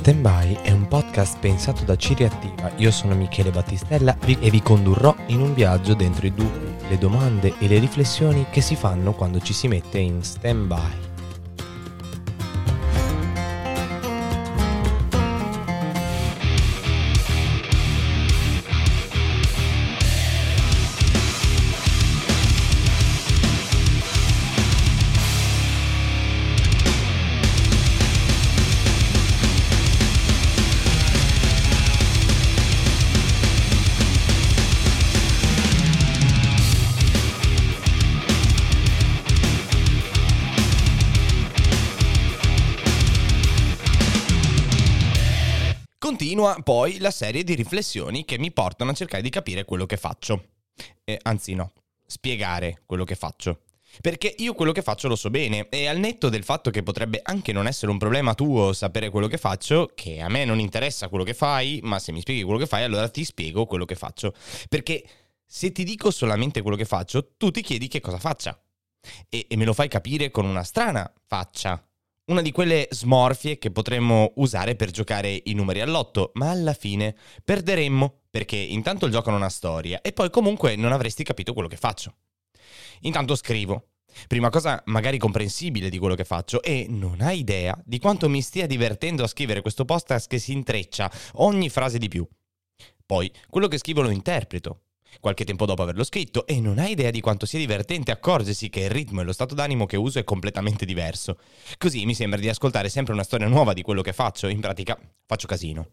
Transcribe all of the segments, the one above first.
Stand By è un podcast pensato da Ciri Attiva. Io sono Michele Battistella e vi condurrò in un viaggio dentro i dubbi, le domande e le riflessioni che si fanno quando ci si mette in stand by. Continua poi la serie di riflessioni che mi portano a cercare di capire quello che faccio. Eh, anzi no, spiegare quello che faccio. Perché io quello che faccio lo so bene e al netto del fatto che potrebbe anche non essere un problema tuo sapere quello che faccio, che a me non interessa quello che fai, ma se mi spieghi quello che fai allora ti spiego quello che faccio. Perché se ti dico solamente quello che faccio, tu ti chiedi che cosa faccia. E, e me lo fai capire con una strana faccia. Una di quelle smorfie che potremmo usare per giocare i numeri all'otto, ma alla fine perderemmo perché intanto il gioco non ha storia e poi comunque non avresti capito quello che faccio. Intanto scrivo. Prima cosa magari comprensibile di quello che faccio e non hai idea di quanto mi stia divertendo a scrivere questo podcast che si intreccia ogni frase di più. Poi quello che scrivo lo interpreto qualche tempo dopo averlo scritto e non hai idea di quanto sia divertente accorgersi che il ritmo e lo stato d'animo che uso è completamente diverso. Così mi sembra di ascoltare sempre una storia nuova di quello che faccio, in pratica faccio casino.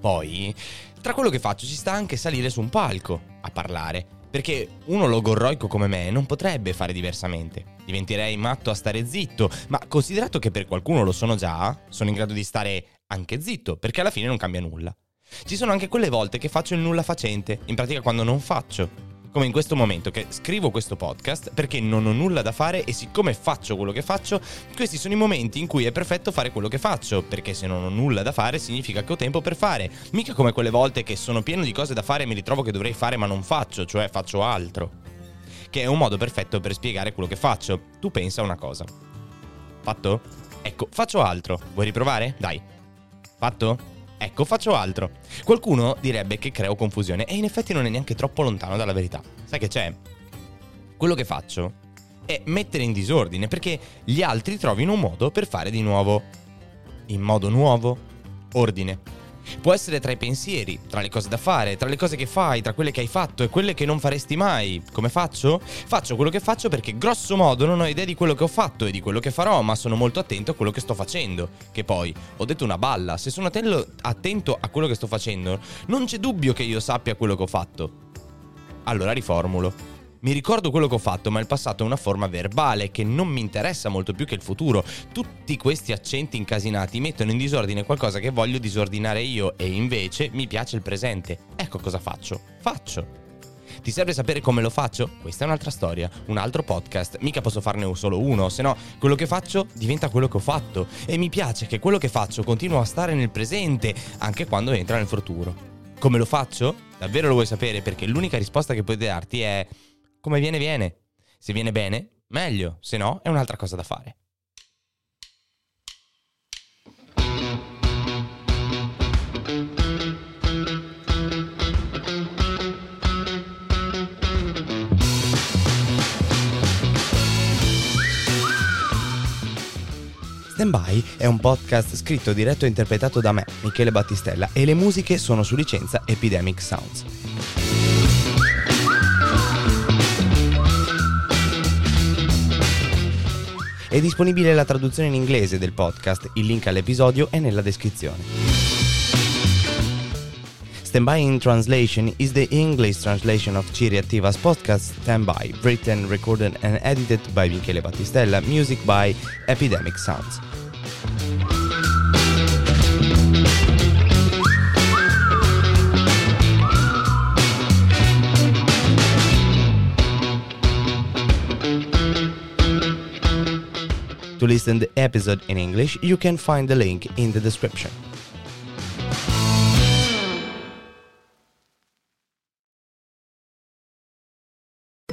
Poi, tra quello che faccio ci sta anche salire su un palco a parlare perché uno logorroico come me non potrebbe fare diversamente. Diventerei matto a stare zitto, ma considerato che per qualcuno lo sono già, sono in grado di stare anche zitto, perché alla fine non cambia nulla. Ci sono anche quelle volte che faccio il nulla facente, in pratica quando non faccio come in questo momento che scrivo questo podcast perché non ho nulla da fare e siccome faccio quello che faccio, questi sono i momenti in cui è perfetto fare quello che faccio, perché se non ho nulla da fare significa che ho tempo per fare, mica come quelle volte che sono pieno di cose da fare e mi ritrovo che dovrei fare ma non faccio, cioè faccio altro. Che è un modo perfetto per spiegare quello che faccio. Tu pensa una cosa. Fatto? Ecco, faccio altro. Vuoi riprovare? Dai. Fatto? Ecco, faccio altro. Qualcuno direbbe che creo confusione e in effetti non è neanche troppo lontano dalla verità. Sai che c'è? Quello che faccio è mettere in disordine perché gli altri trovino un modo per fare di nuovo. In modo nuovo, ordine. Può essere tra i pensieri, tra le cose da fare, tra le cose che fai, tra quelle che hai fatto e quelle che non faresti mai. Come faccio? Faccio quello che faccio perché grosso modo non ho idea di quello che ho fatto e di quello che farò, ma sono molto attento a quello che sto facendo. Che poi, ho detto una balla, se sono attento a quello che sto facendo, non c'è dubbio che io sappia quello che ho fatto. Allora riformulo. Mi ricordo quello che ho fatto, ma il passato è una forma verbale che non mi interessa molto più che il futuro. Tutti questi accenti incasinati mettono in disordine qualcosa che voglio disordinare io e invece mi piace il presente. Ecco cosa faccio. Faccio. Ti serve sapere come lo faccio? Questa è un'altra storia, un altro podcast. Mica posso farne solo uno, se no quello che faccio diventa quello che ho fatto. E mi piace che quello che faccio continua a stare nel presente, anche quando entra nel futuro. Come lo faccio? Davvero lo vuoi sapere? Perché l'unica risposta che puoi darti è come viene viene. Se viene bene, meglio, se no è un'altra cosa da fare. Stand By è un podcast scritto, diretto e interpretato da me, Michele Battistella, e le musiche sono su licenza Epidemic Sounds. È disponibile la traduzione in inglese del podcast, il link all'episodio è nella descrizione. Stand By in Translation is the English translation of Ciri Attiva's podcast Stand By, written, recorded and edited by Michele Battistella, music by Epidemic Sounds. Listen the episode in English, you can find the link in the description.